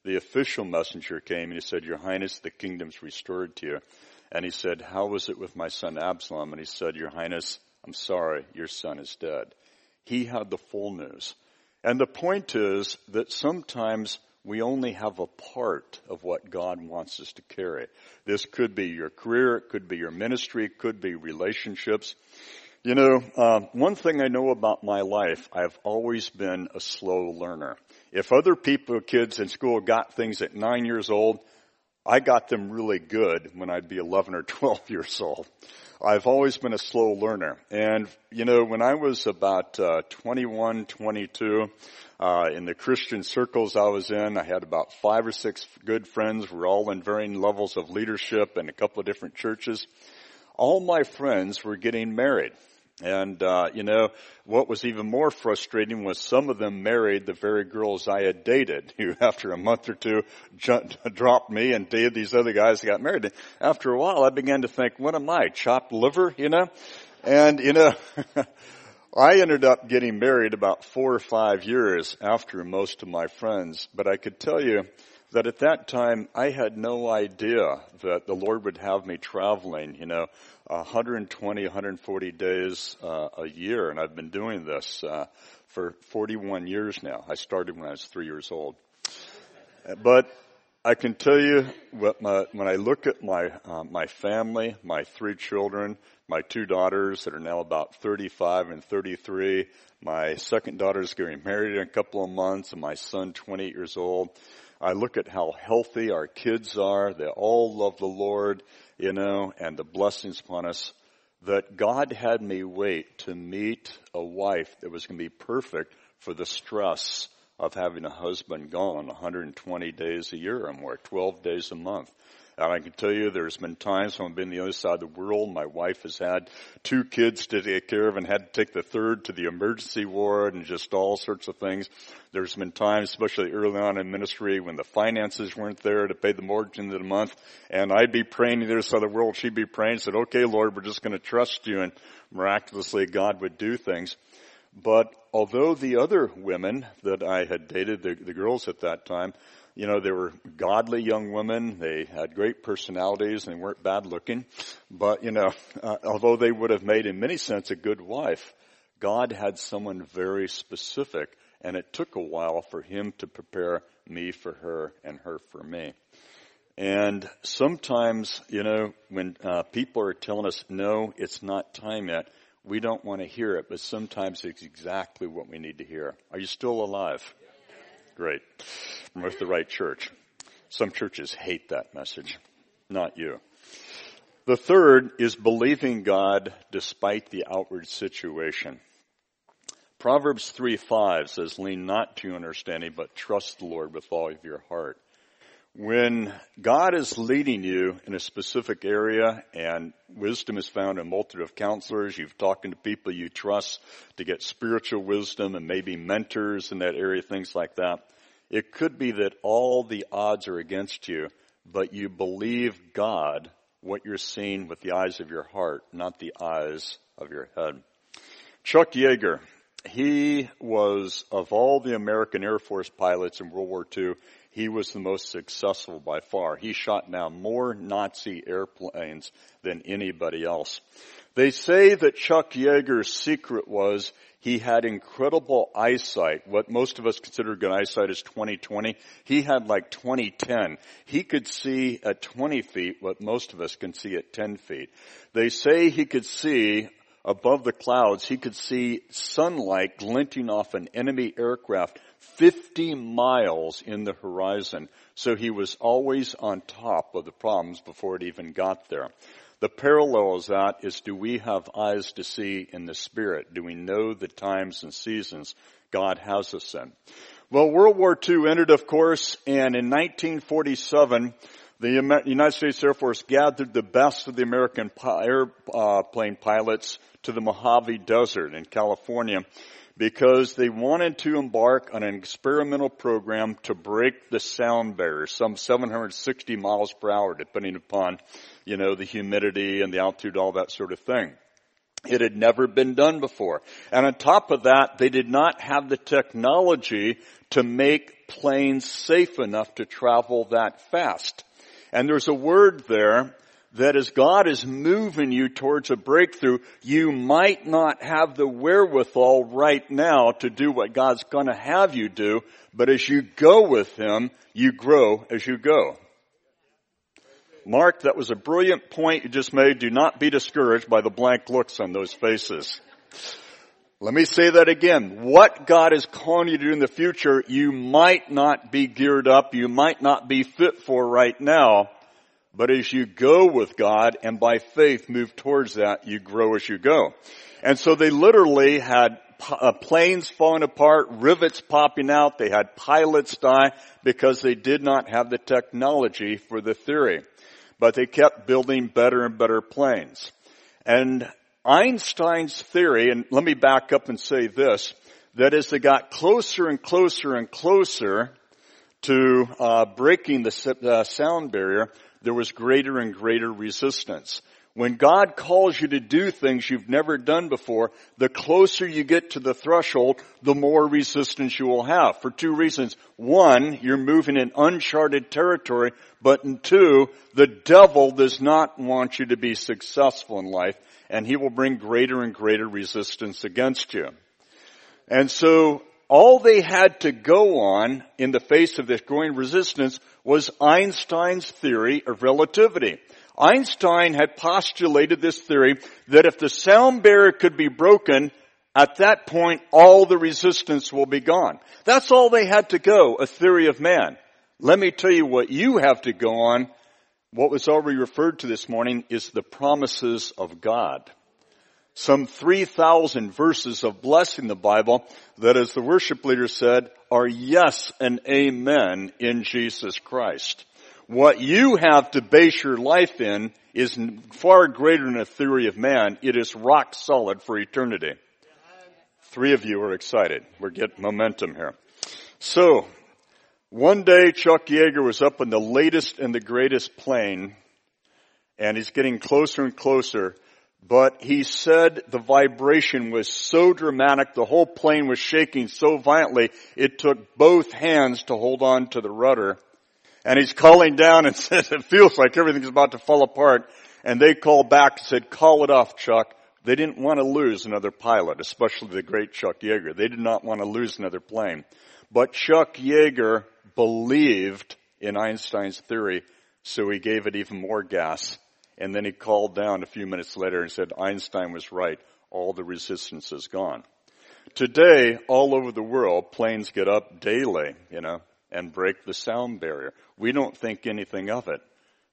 the official messenger came and he said, Your Highness, the kingdom's restored to you. And he said, How was it with my son Absalom? And he said, Your Highness, I'm sorry, your son is dead. He had the full news. And the point is that sometimes we only have a part of what God wants us to carry. This could be your career, it could be your ministry, it could be relationships. You know, uh, one thing I know about my life, I've always been a slow learner. If other people, kids in school got things at nine years old, I got them really good when I'd be 11 or 12 years old. I've always been a slow learner. And, you know, when I was about uh, 21, 22, uh, in the Christian circles I was in, I had about five or six good friends. We're all in varying levels of leadership in a couple of different churches. All my friends were getting married. And, uh, you know, what was even more frustrating was some of them married the very girls I had dated, who after a month or two dropped me and dated these other guys got married. And after a while, I began to think, what am I, chopped liver, you know? And, you know, I ended up getting married about four or five years after most of my friends, but I could tell you, that at that time I had no idea that the Lord would have me traveling, you know, 120, 140 days uh, a year, and I've been doing this uh, for 41 years now. I started when I was three years old. But I can tell you what my, when I look at my uh, my family, my three children, my two daughters that are now about 35 and 33, my second daughter is getting married in a couple of months, and my son 28 years old. I look at how healthy our kids are. They all love the Lord, you know, and the blessings upon us. That God had me wait to meet a wife that was going to be perfect for the stress of having a husband gone 120 days a year or more, 12 days a month. And I can tell you there's been times when I've been the other side of the world. My wife has had two kids to take care of and had to take the third to the emergency ward and just all sorts of things. There's been times, especially early on in ministry, when the finances weren't there to pay the mortgage into the month. And I'd be praying the other side of the world. She'd be praying, said, okay, Lord, we're just going to trust you. And miraculously, God would do things. But although the other women that I had dated, the, the girls at that time, you know, they were godly young women. They had great personalities they weren't bad looking. But, you know, uh, although they would have made in many sense a good wife, God had someone very specific and it took a while for him to prepare me for her and her for me. And sometimes, you know, when uh, people are telling us, no, it's not time yet, we don't want to hear it, but sometimes it's exactly what we need to hear. Are you still alive? Great. With the right church. Some churches hate that message. Not you. The third is believing God despite the outward situation. Proverbs 3 5 says, Lean not to your understanding, but trust the Lord with all of your heart. When God is leading you in a specific area and wisdom is found in a multitude of counselors, you've talked to people you trust to get spiritual wisdom and maybe mentors in that area, things like that. It could be that all the odds are against you, but you believe God, what you're seeing with the eyes of your heart, not the eyes of your head. Chuck Yeager, he was, of all the American Air Force pilots in World War II, he was the most successful by far. He shot down more Nazi airplanes than anybody else. They say that Chuck Yeager's secret was he had incredible eyesight. What most of us consider good eyesight is 20/20. He had like 20/10. He could see at 20 feet what most of us can see at 10 feet. They say he could see above the clouds, he could see sunlight glinting off an enemy aircraft 50 miles in the horizon. So he was always on top of the problems before it even got there. The parallel of that is do we have eyes to see in the Spirit? Do we know the times and seasons God has us in? Well, World War II ended, of course, and in 1947, the United States Air Force gathered the best of the American airplane uh, pilots to the Mojave Desert in California because they wanted to embark on an experimental program to break the sound barrier, some 760 miles per hour, depending upon, you know, the humidity and the altitude, all that sort of thing. It had never been done before. And on top of that, they did not have the technology to make planes safe enough to travel that fast. And there's a word there that as God is moving you towards a breakthrough, you might not have the wherewithal right now to do what God's gonna have you do, but as you go with Him, you grow as you go. Mark, that was a brilliant point you just made. Do not be discouraged by the blank looks on those faces. Let me say that again. What God is calling you to do in the future, you might not be geared up, you might not be fit for right now, but as you go with God and by faith move towards that, you grow as you go. And so they literally had uh, planes falling apart, rivets popping out, they had pilots die because they did not have the technology for the theory but they kept building better and better planes. And Einstein's theory, and let me back up and say this, that as they got closer and closer and closer to uh, breaking the uh, sound barrier, there was greater and greater resistance. When God calls you to do things you've never done before, the closer you get to the threshold, the more resistance you will have for two reasons. One, you're moving in uncharted territory, but two, the devil does not want you to be successful in life and he will bring greater and greater resistance against you. And so all they had to go on in the face of this growing resistance was Einstein's theory of relativity. Einstein had postulated this theory that if the sound barrier could be broken, at that point all the resistance will be gone. That's all they had to go, a theory of man. Let me tell you what you have to go on. What was already referred to this morning is the promises of God. Some 3,000 verses of blessing the Bible that as the worship leader said are yes and amen in Jesus Christ. What you have to base your life in is far greater than a theory of man. It is rock solid for eternity. Three of you are excited. We're getting momentum here. So, one day Chuck Yeager was up in the latest and the greatest plane, and he's getting closer and closer, but he said the vibration was so dramatic, the whole plane was shaking so violently, it took both hands to hold on to the rudder and he's calling down and says, it feels like everything's about to fall apart. And they call back and said, call it off, Chuck. They didn't want to lose another pilot, especially the great Chuck Yeager. They did not want to lose another plane. But Chuck Yeager believed in Einstein's theory, so he gave it even more gas. And then he called down a few minutes later and said, Einstein was right. All the resistance is gone. Today, all over the world, planes get up daily, you know, and break the sound barrier. We don't think anything of it.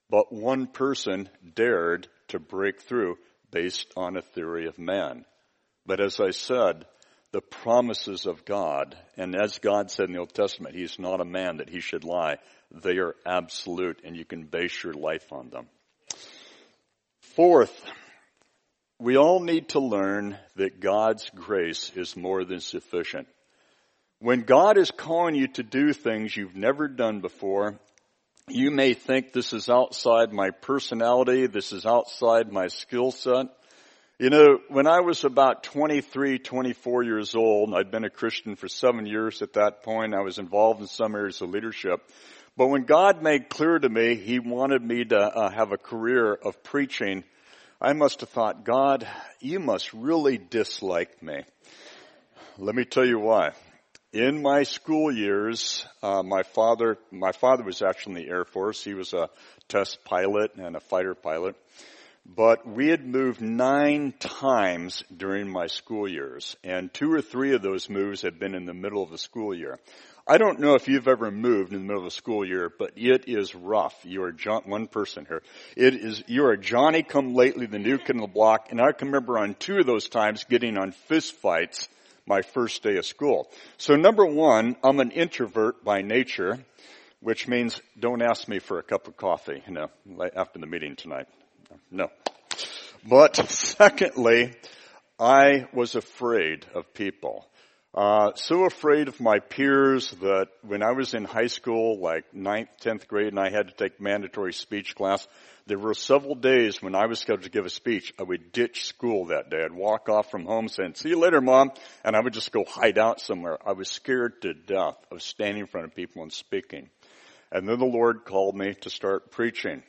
But one person dared to break through based on a theory of man. But as I said, the promises of God, and as God said in the Old Testament, He's not a man that He should lie. They are absolute and you can base your life on them. Fourth, we all need to learn that God's grace is more than sufficient. When God is calling you to do things you've never done before, you may think this is outside my personality, this is outside my skill set. You know, when I was about 23, 24 years old, I'd been a Christian for seven years at that point. I was involved in some areas of leadership. But when God made clear to me He wanted me to uh, have a career of preaching, I must have thought, God, you must really dislike me. Let me tell you why in my school years, uh, my father, my father was actually in the Air Force. He was a test pilot and a fighter pilot. But we had moved nine times during my school years, and two or three of those moves had been in the middle of the school year. I don't know if you've ever moved in the middle of the school year, but it is rough. You are John, one person here. It is, you are Johnny come lately, the new kid on the block, and I can remember on two of those times getting on fist fights my first day of school. So number one, I'm an introvert by nature. which means don't ask me for a cup of coffee, you know, after the meeting tonight. No. But secondly, I was afraid of people. Uh, so afraid of my peers that when I was in high school, like ninth, tenth grade, and I had to take mandatory speech class, there were several days when I was scheduled to give a speech, I would ditch school that day. I'd walk off from home saying, see you later, mom, and I would just go hide out somewhere. I was scared to death of standing in front of people and speaking. And then the Lord called me to start preaching.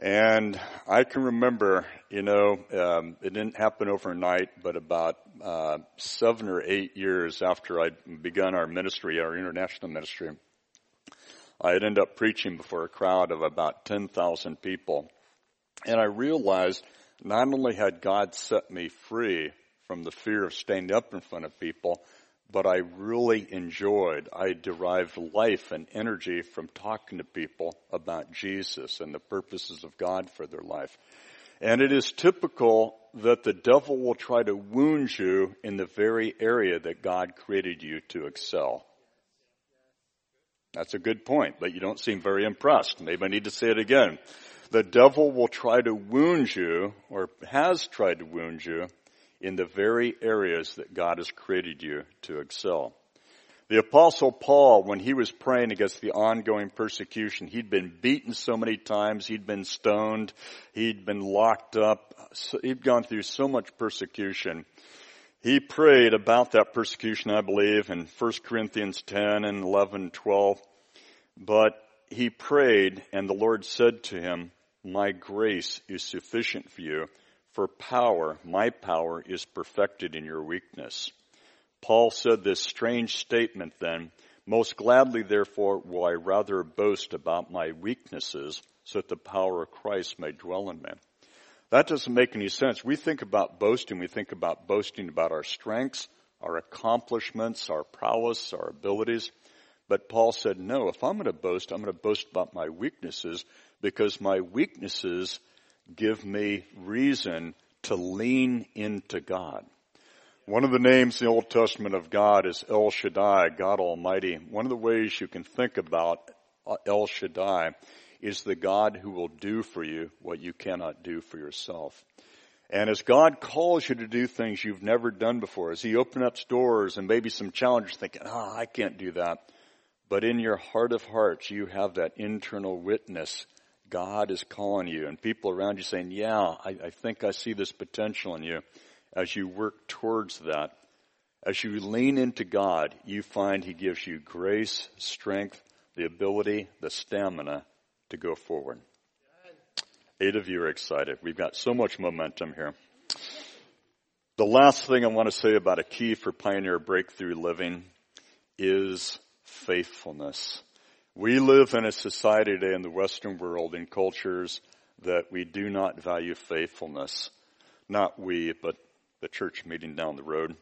And I can remember, you know, um, it didn't happen overnight, but about uh, seven or eight years after I'd begun our ministry, our international ministry, I'd end up preaching before a crowd of about 10,000 people. And I realized not only had God set me free from the fear of standing up in front of people, but I really enjoyed. I derived life and energy from talking to people about Jesus and the purposes of God for their life. And it is typical that the devil will try to wound you in the very area that God created you to excel. That's a good point, but you don't seem very impressed. Maybe I need to say it again. The devil will try to wound you, or has tried to wound you, in the very areas that God has created you to excel. The apostle Paul, when he was praying against the ongoing persecution, he'd been beaten so many times, he'd been stoned, he'd been locked up, he'd gone through so much persecution. He prayed about that persecution, I believe, in 1 Corinthians 10 and 11, 12. But he prayed and the Lord said to him, my grace is sufficient for you for power, my power is perfected in your weakness. Paul said this strange statement then, most gladly therefore will I rather boast about my weaknesses so that the power of Christ may dwell in me. That doesn't make any sense. We think about boasting, we think about boasting about our strengths, our accomplishments, our prowess, our abilities. But Paul said, no, if I'm going to boast, I'm going to boast about my weaknesses because my weaknesses give me reason to lean into God. One of the names in the Old Testament of God is El Shaddai, God Almighty. One of the ways you can think about El Shaddai is the God who will do for you what you cannot do for yourself. And as God calls you to do things you've never done before, as He opens up doors and maybe some challenges thinking, ah, oh, I can't do that. But in your heart of hearts, you have that internal witness God is calling you and people around you saying, yeah, I, I think I see this potential in you. As you work towards that, as you lean into God, you find He gives you grace, strength, the ability, the stamina to go forward. Eight of you are excited. We've got so much momentum here. The last thing I want to say about a key for pioneer breakthrough living is faithfulness. We live in a society today in the Western world in cultures that we do not value faithfulness. Not we, but the church meeting down the road.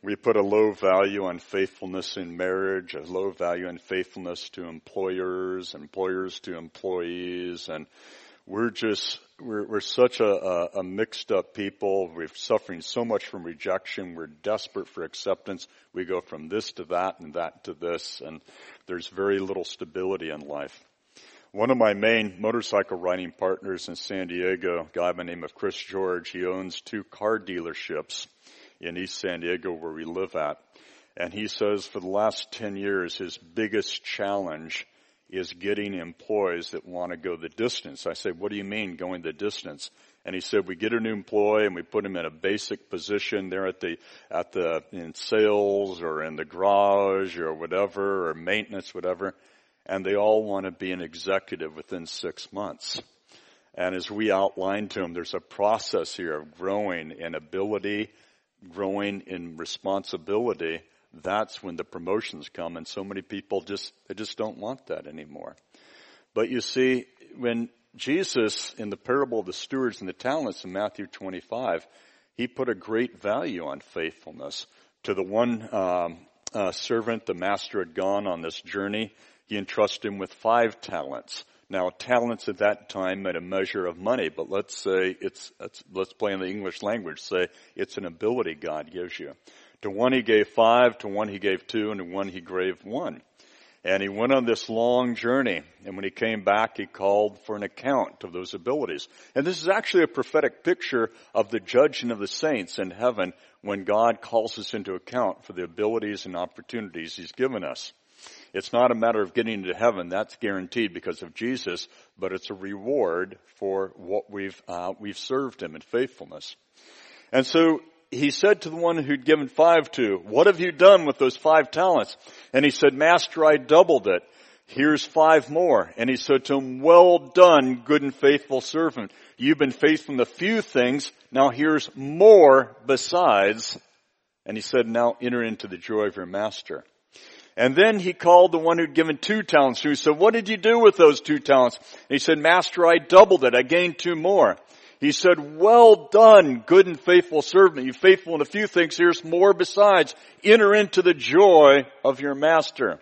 We put a low value on faithfulness in marriage, a low value on faithfulness to employers, employers to employees, and we're just we're, we're such a, a, mixed up people. We're suffering so much from rejection. We're desperate for acceptance. We go from this to that and that to this, and there's very little stability in life. One of my main motorcycle riding partners in San Diego, a guy by the name of Chris George, he owns two car dealerships in East San Diego where we live at. And he says for the last 10 years, his biggest challenge is getting employees that want to go the distance. I said, what do you mean going the distance? And he said, we get a new employee and we put him in a basic position there at the, at the, in sales or in the garage or whatever or maintenance, whatever. And they all want to be an executive within six months. And as we outlined to them, there's a process here of growing in ability, growing in responsibility, that's when the promotions come and so many people just, they just don't want that anymore. But you see, when Jesus, in the parable of the stewards and the talents in Matthew 25, he put a great value on faithfulness. To the one um, uh, servant, the master had gone on this journey. He entrusted him with five talents. Now, talents at that time meant a measure of money, but let's say it's, let's play in the English language, say it's an ability God gives you. To one he gave five, to one he gave two, and to one he gave one. And he went on this long journey. And when he came back, he called for an account of those abilities. And this is actually a prophetic picture of the judging of the saints in heaven when God calls us into account for the abilities and opportunities he's given us. It's not a matter of getting into heaven. That's guaranteed because of Jesus, but it's a reward for what we've, uh, we've served him in faithfulness. And so he said to the one who'd given five to, what have you done with those five talents? And he said, master, I doubled it. Here's five more. And he said to him, well done, good and faithful servant. You've been faithful in the few things. Now here's more besides. And he said, now enter into the joy of your master. And then he called the one who'd given two talents to. He said, what did you do with those two talents? And he said, master, I doubled it. I gained two more. He said, well done, good and faithful servant. You faithful in a few things. Here's more besides. Enter into the joy of your master.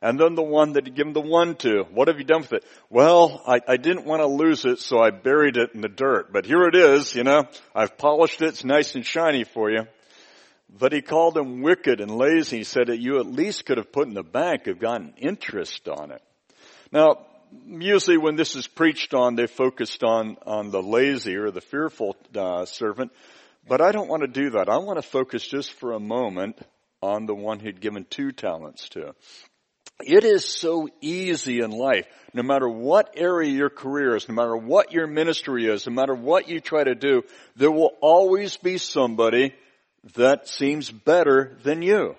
And then the one that he gave him the one to. What have you done with it? Well, I, I didn't want to lose it, so I buried it in the dirt. But here it is, you know. I've polished it. It's nice and shiny for you. But he called him wicked and lazy. He said that you at least could have put in the bank, have gotten interest on it. Now, usually when this is preached on, they focused on, on the lazy or the fearful uh, servant. But I don't want to do that. I want to focus just for a moment on the one he'd given two talents to. It is so easy in life, no matter what area your career is, no matter what your ministry is, no matter what you try to do, there will always be somebody that seems better than you.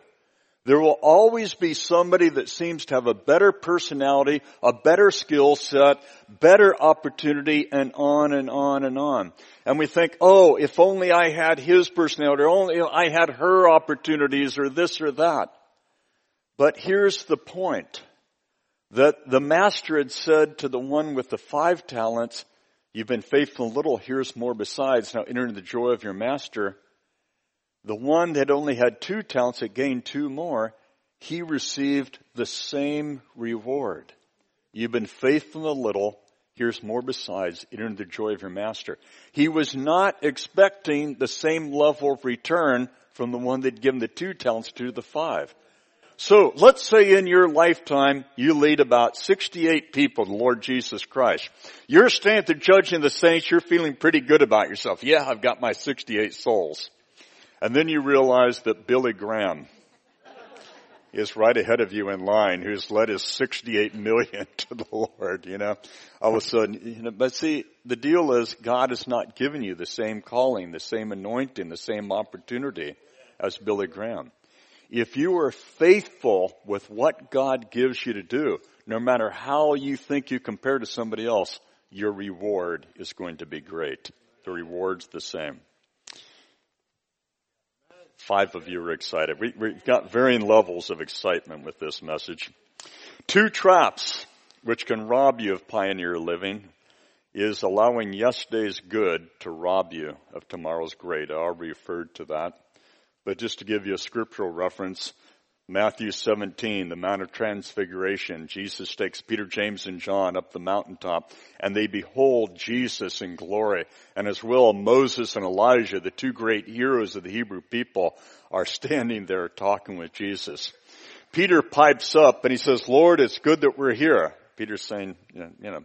There will always be somebody that seems to have a better personality, a better skill set, better opportunity, and on and on and on. And we think, oh, if only I had his personality, or only I had her opportunities, or this or that. But here's the point. That the master had said to the one with the five talents, you've been faithful in little, here's more besides. Now enter into the joy of your master. The one that only had two talents that gained two more, he received the same reward. You've been faithful in a little, here's more besides, enter the joy of your master. He was not expecting the same level of return from the one that given the two talents to the five. So let's say in your lifetime you lead about 68 people to Lord Jesus Christ. You're standing the judging the saints, you're feeling pretty good about yourself. Yeah, I've got my 68 souls. And then you realize that Billy Graham is right ahead of you in line who's led his 68 million to the Lord, you know. All of a sudden, you know, but see, the deal is God has not given you the same calling, the same anointing, the same opportunity as Billy Graham. If you are faithful with what God gives you to do, no matter how you think you compare to somebody else, your reward is going to be great. The reward's the same. Five of you are excited. We, we've got varying levels of excitement with this message. Two traps which can rob you of pioneer living is allowing yesterday's good to rob you of tomorrow's great. I already referred to that. But just to give you a scriptural reference, Matthew 17, the Mount of Transfiguration, Jesus takes Peter, James, and John up the mountaintop, and they behold Jesus in glory. And as well, Moses and Elijah, the two great heroes of the Hebrew people, are standing there talking with Jesus. Peter pipes up and he says, Lord, it's good that we're here. Peter's saying, you know,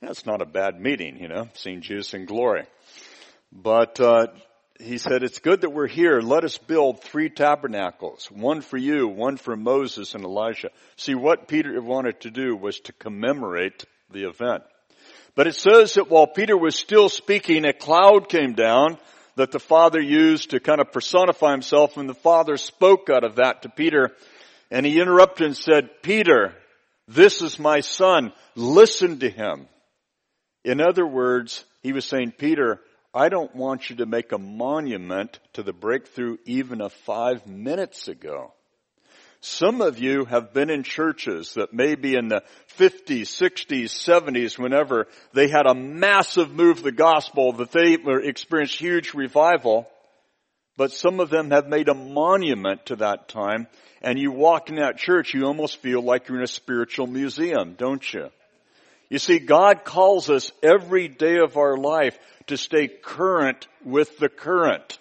that's not a bad meeting, you know, seeing Jesus in glory. But uh, he said, it's good that we're here. Let us build three tabernacles, one for you, one for Moses and Elijah. See, what Peter wanted to do was to commemorate the event. But it says that while Peter was still speaking, a cloud came down that the Father used to kind of personify himself, and the Father spoke out of that to Peter, and he interrupted and said, Peter, this is my son. Listen to him. In other words, he was saying, Peter, I don't want you to make a monument to the breakthrough even of five minutes ago. Some of you have been in churches that maybe in the 50s, 60s, 70s, whenever they had a massive move of the gospel, that they experienced huge revival. But some of them have made a monument to that time. And you walk in that church, you almost feel like you're in a spiritual museum, don't you? You see, God calls us every day of our life to stay current with the current.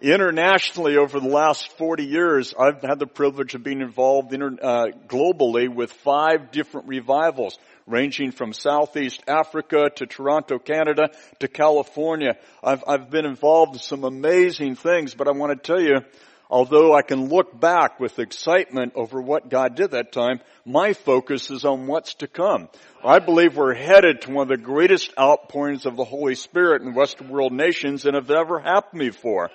Internationally, over the last 40 years, I've had the privilege of being involved inter, uh, globally with five different revivals, ranging from Southeast Africa to Toronto, Canada to California. I've, I've been involved in some amazing things, but I want to tell you, although I can look back with excitement over what God did that time, my focus is on what's to come. I believe we're headed to one of the greatest outpourings of the Holy Spirit in Western world nations than have ever happened before.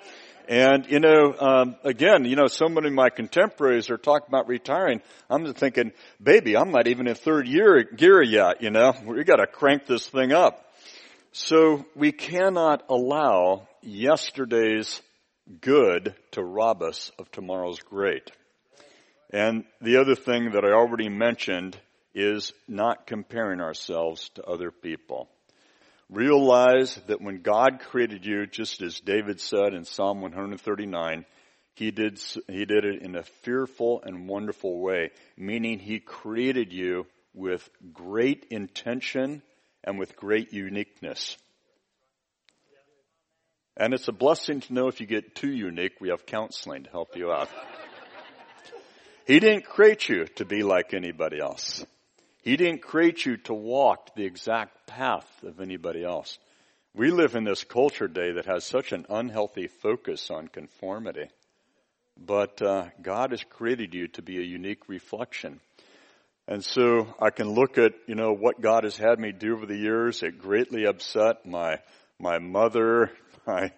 And, you know, um, again, you know, so many of my contemporaries are talking about retiring. I'm thinking, baby, I'm not even in third year gear yet, you know. We gotta crank this thing up. So we cannot allow yesterday's good to rob us of tomorrow's great. And the other thing that I already mentioned is not comparing ourselves to other people. Realize that when God created you, just as David said in Psalm 139, he did, he did it in a fearful and wonderful way, meaning he created you with great intention and with great uniqueness. And it's a blessing to know if you get too unique, we have counseling to help you out. he didn't create you to be like anybody else. He didn't create you to walk the exact path of anybody else. We live in this culture day that has such an unhealthy focus on conformity. But uh, God has created you to be a unique reflection. And so I can look at, you know, what God has had me do over the years. It greatly upset my, my mother, my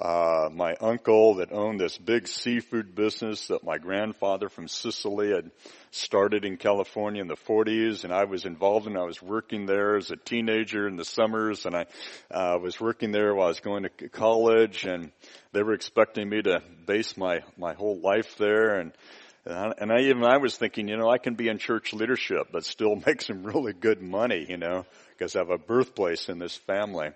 uh, my uncle that owned this big seafood business that my grandfather from Sicily had started in California in the 40s, and I was involved in. I was working there as a teenager in the summers, and I uh, was working there while I was going to college, and they were expecting me to base my my whole life there, and and I even I was thinking, you know, I can be in church leadership, but still make some really good money, you know, because I have a birthplace in this family.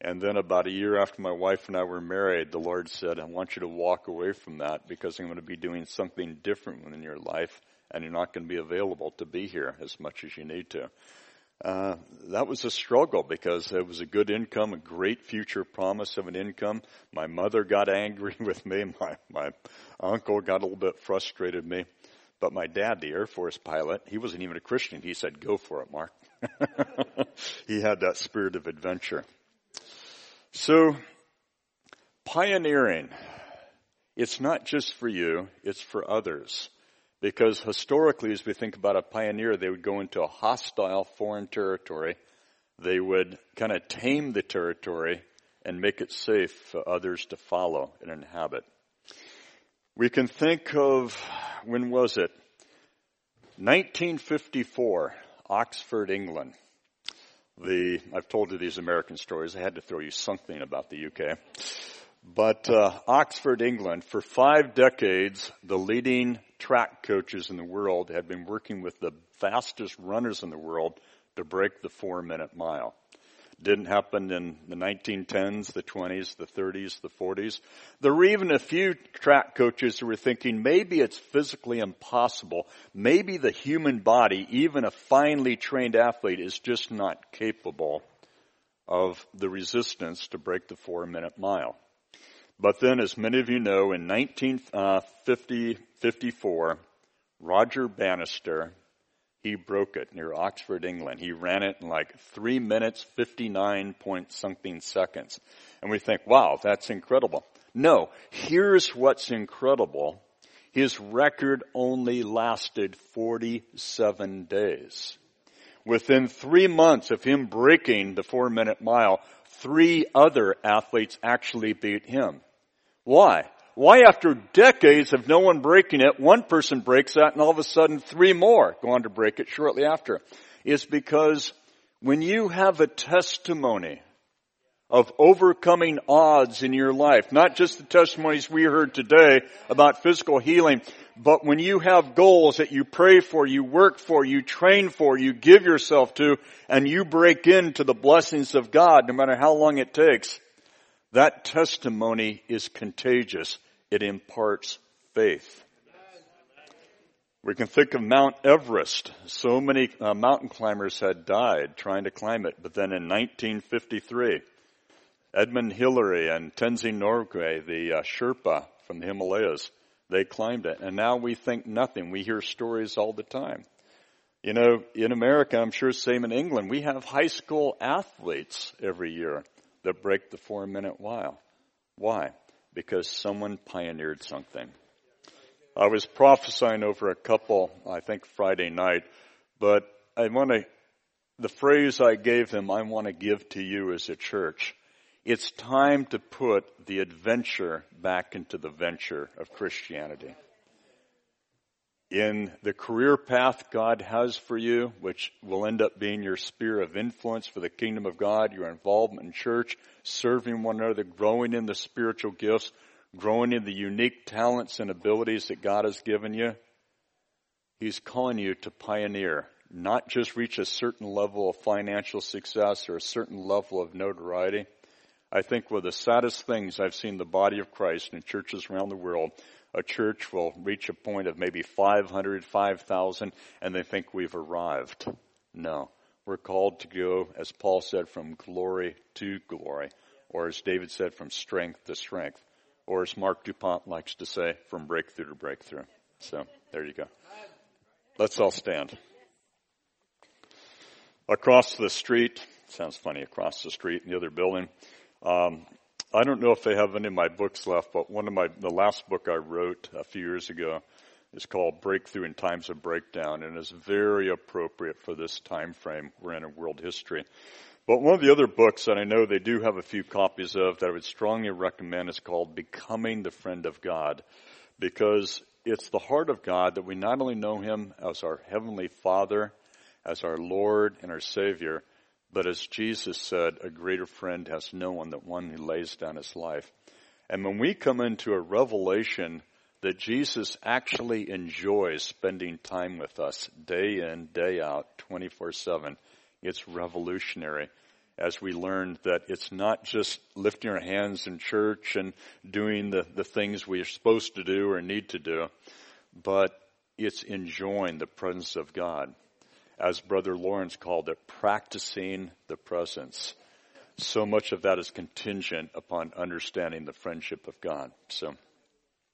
And then about a year after my wife and I were married, the Lord said, I want you to walk away from that because I'm going to be doing something different in your life and you're not going to be available to be here as much as you need to. Uh, that was a struggle because it was a good income, a great future promise of an income. My mother got angry with me. My, my uncle got a little bit frustrated with me. But my dad, the Air Force pilot, he wasn't even a Christian. He said, go for it, Mark. he had that spirit of adventure. So, pioneering, it's not just for you, it's for others. Because historically, as we think about a pioneer, they would go into a hostile foreign territory. They would kind of tame the territory and make it safe for others to follow and inhabit. We can think of, when was it? 1954, Oxford, England the, I've told you these American stories. I had to throw you something about the UK. But uh, Oxford, England, for five decades, the leading track coaches in the world had been working with the fastest runners in the world to break the four minute mile. Didn't happen in the 1910s, the 20s, the 30s, the 40s. There were even a few track coaches who were thinking maybe it's physically impossible. Maybe the human body, even a finely trained athlete, is just not capable of the resistance to break the four minute mile. But then, as many of you know, in 1950, uh, 54, Roger Bannister he broke it near Oxford, England. He ran it in like three minutes, 59 point something seconds. And we think, wow, that's incredible. No, here's what's incredible. His record only lasted 47 days. Within three months of him breaking the four minute mile, three other athletes actually beat him. Why? Why after decades of no one breaking it, one person breaks that and all of a sudden three more go on to break it shortly after? Is because when you have a testimony of overcoming odds in your life, not just the testimonies we heard today about physical healing, but when you have goals that you pray for, you work for, you train for, you give yourself to, and you break into the blessings of God, no matter how long it takes, that testimony is contagious it imparts faith. We can think of Mount Everest. So many uh, mountain climbers had died trying to climb it, but then in 1953, Edmund Hillary and Tenzing Norgay, the uh, Sherpa from the Himalayas, they climbed it. And now we think nothing. We hear stories all the time. You know, in America, I'm sure same in England, we have high school athletes every year that break the four minute mile. Why? Because someone pioneered something. I was prophesying over a couple, I think Friday night, but I want to, the phrase I gave them, I want to give to you as a church. It's time to put the adventure back into the venture of Christianity in the career path God has for you, which will end up being your sphere of influence for the kingdom of God, your involvement in church, serving one another, growing in the spiritual gifts, growing in the unique talents and abilities that God has given you. He's calling you to pioneer, not just reach a certain level of financial success or a certain level of notoriety. I think one of the saddest things I've seen the body of Christ in churches around the world a church will reach a point of maybe 500, 5,000, and they think we've arrived. No. We're called to go, as Paul said, from glory to glory, or as David said, from strength to strength, or as Marc Dupont likes to say, from breakthrough to breakthrough. So, there you go. Let's all stand. Across the street, sounds funny, across the street in the other building, um, I don't know if they have any of my books left, but one of my, the last book I wrote a few years ago is called Breakthrough in Times of Breakdown and is very appropriate for this time frame we're in in world history. But one of the other books that I know they do have a few copies of that I would strongly recommend is called Becoming the Friend of God because it's the heart of God that we not only know Him as our Heavenly Father, as our Lord and our Savior, but as Jesus said, a greater friend has no one than one who lays down his life. And when we come into a revelation that Jesus actually enjoys spending time with us day in, day out, 24-7, it's revolutionary as we learn that it's not just lifting our hands in church and doing the, the things we are supposed to do or need to do, but it's enjoying the presence of God as Brother Lawrence called it, practicing the presence. So much of that is contingent upon understanding the friendship of God. So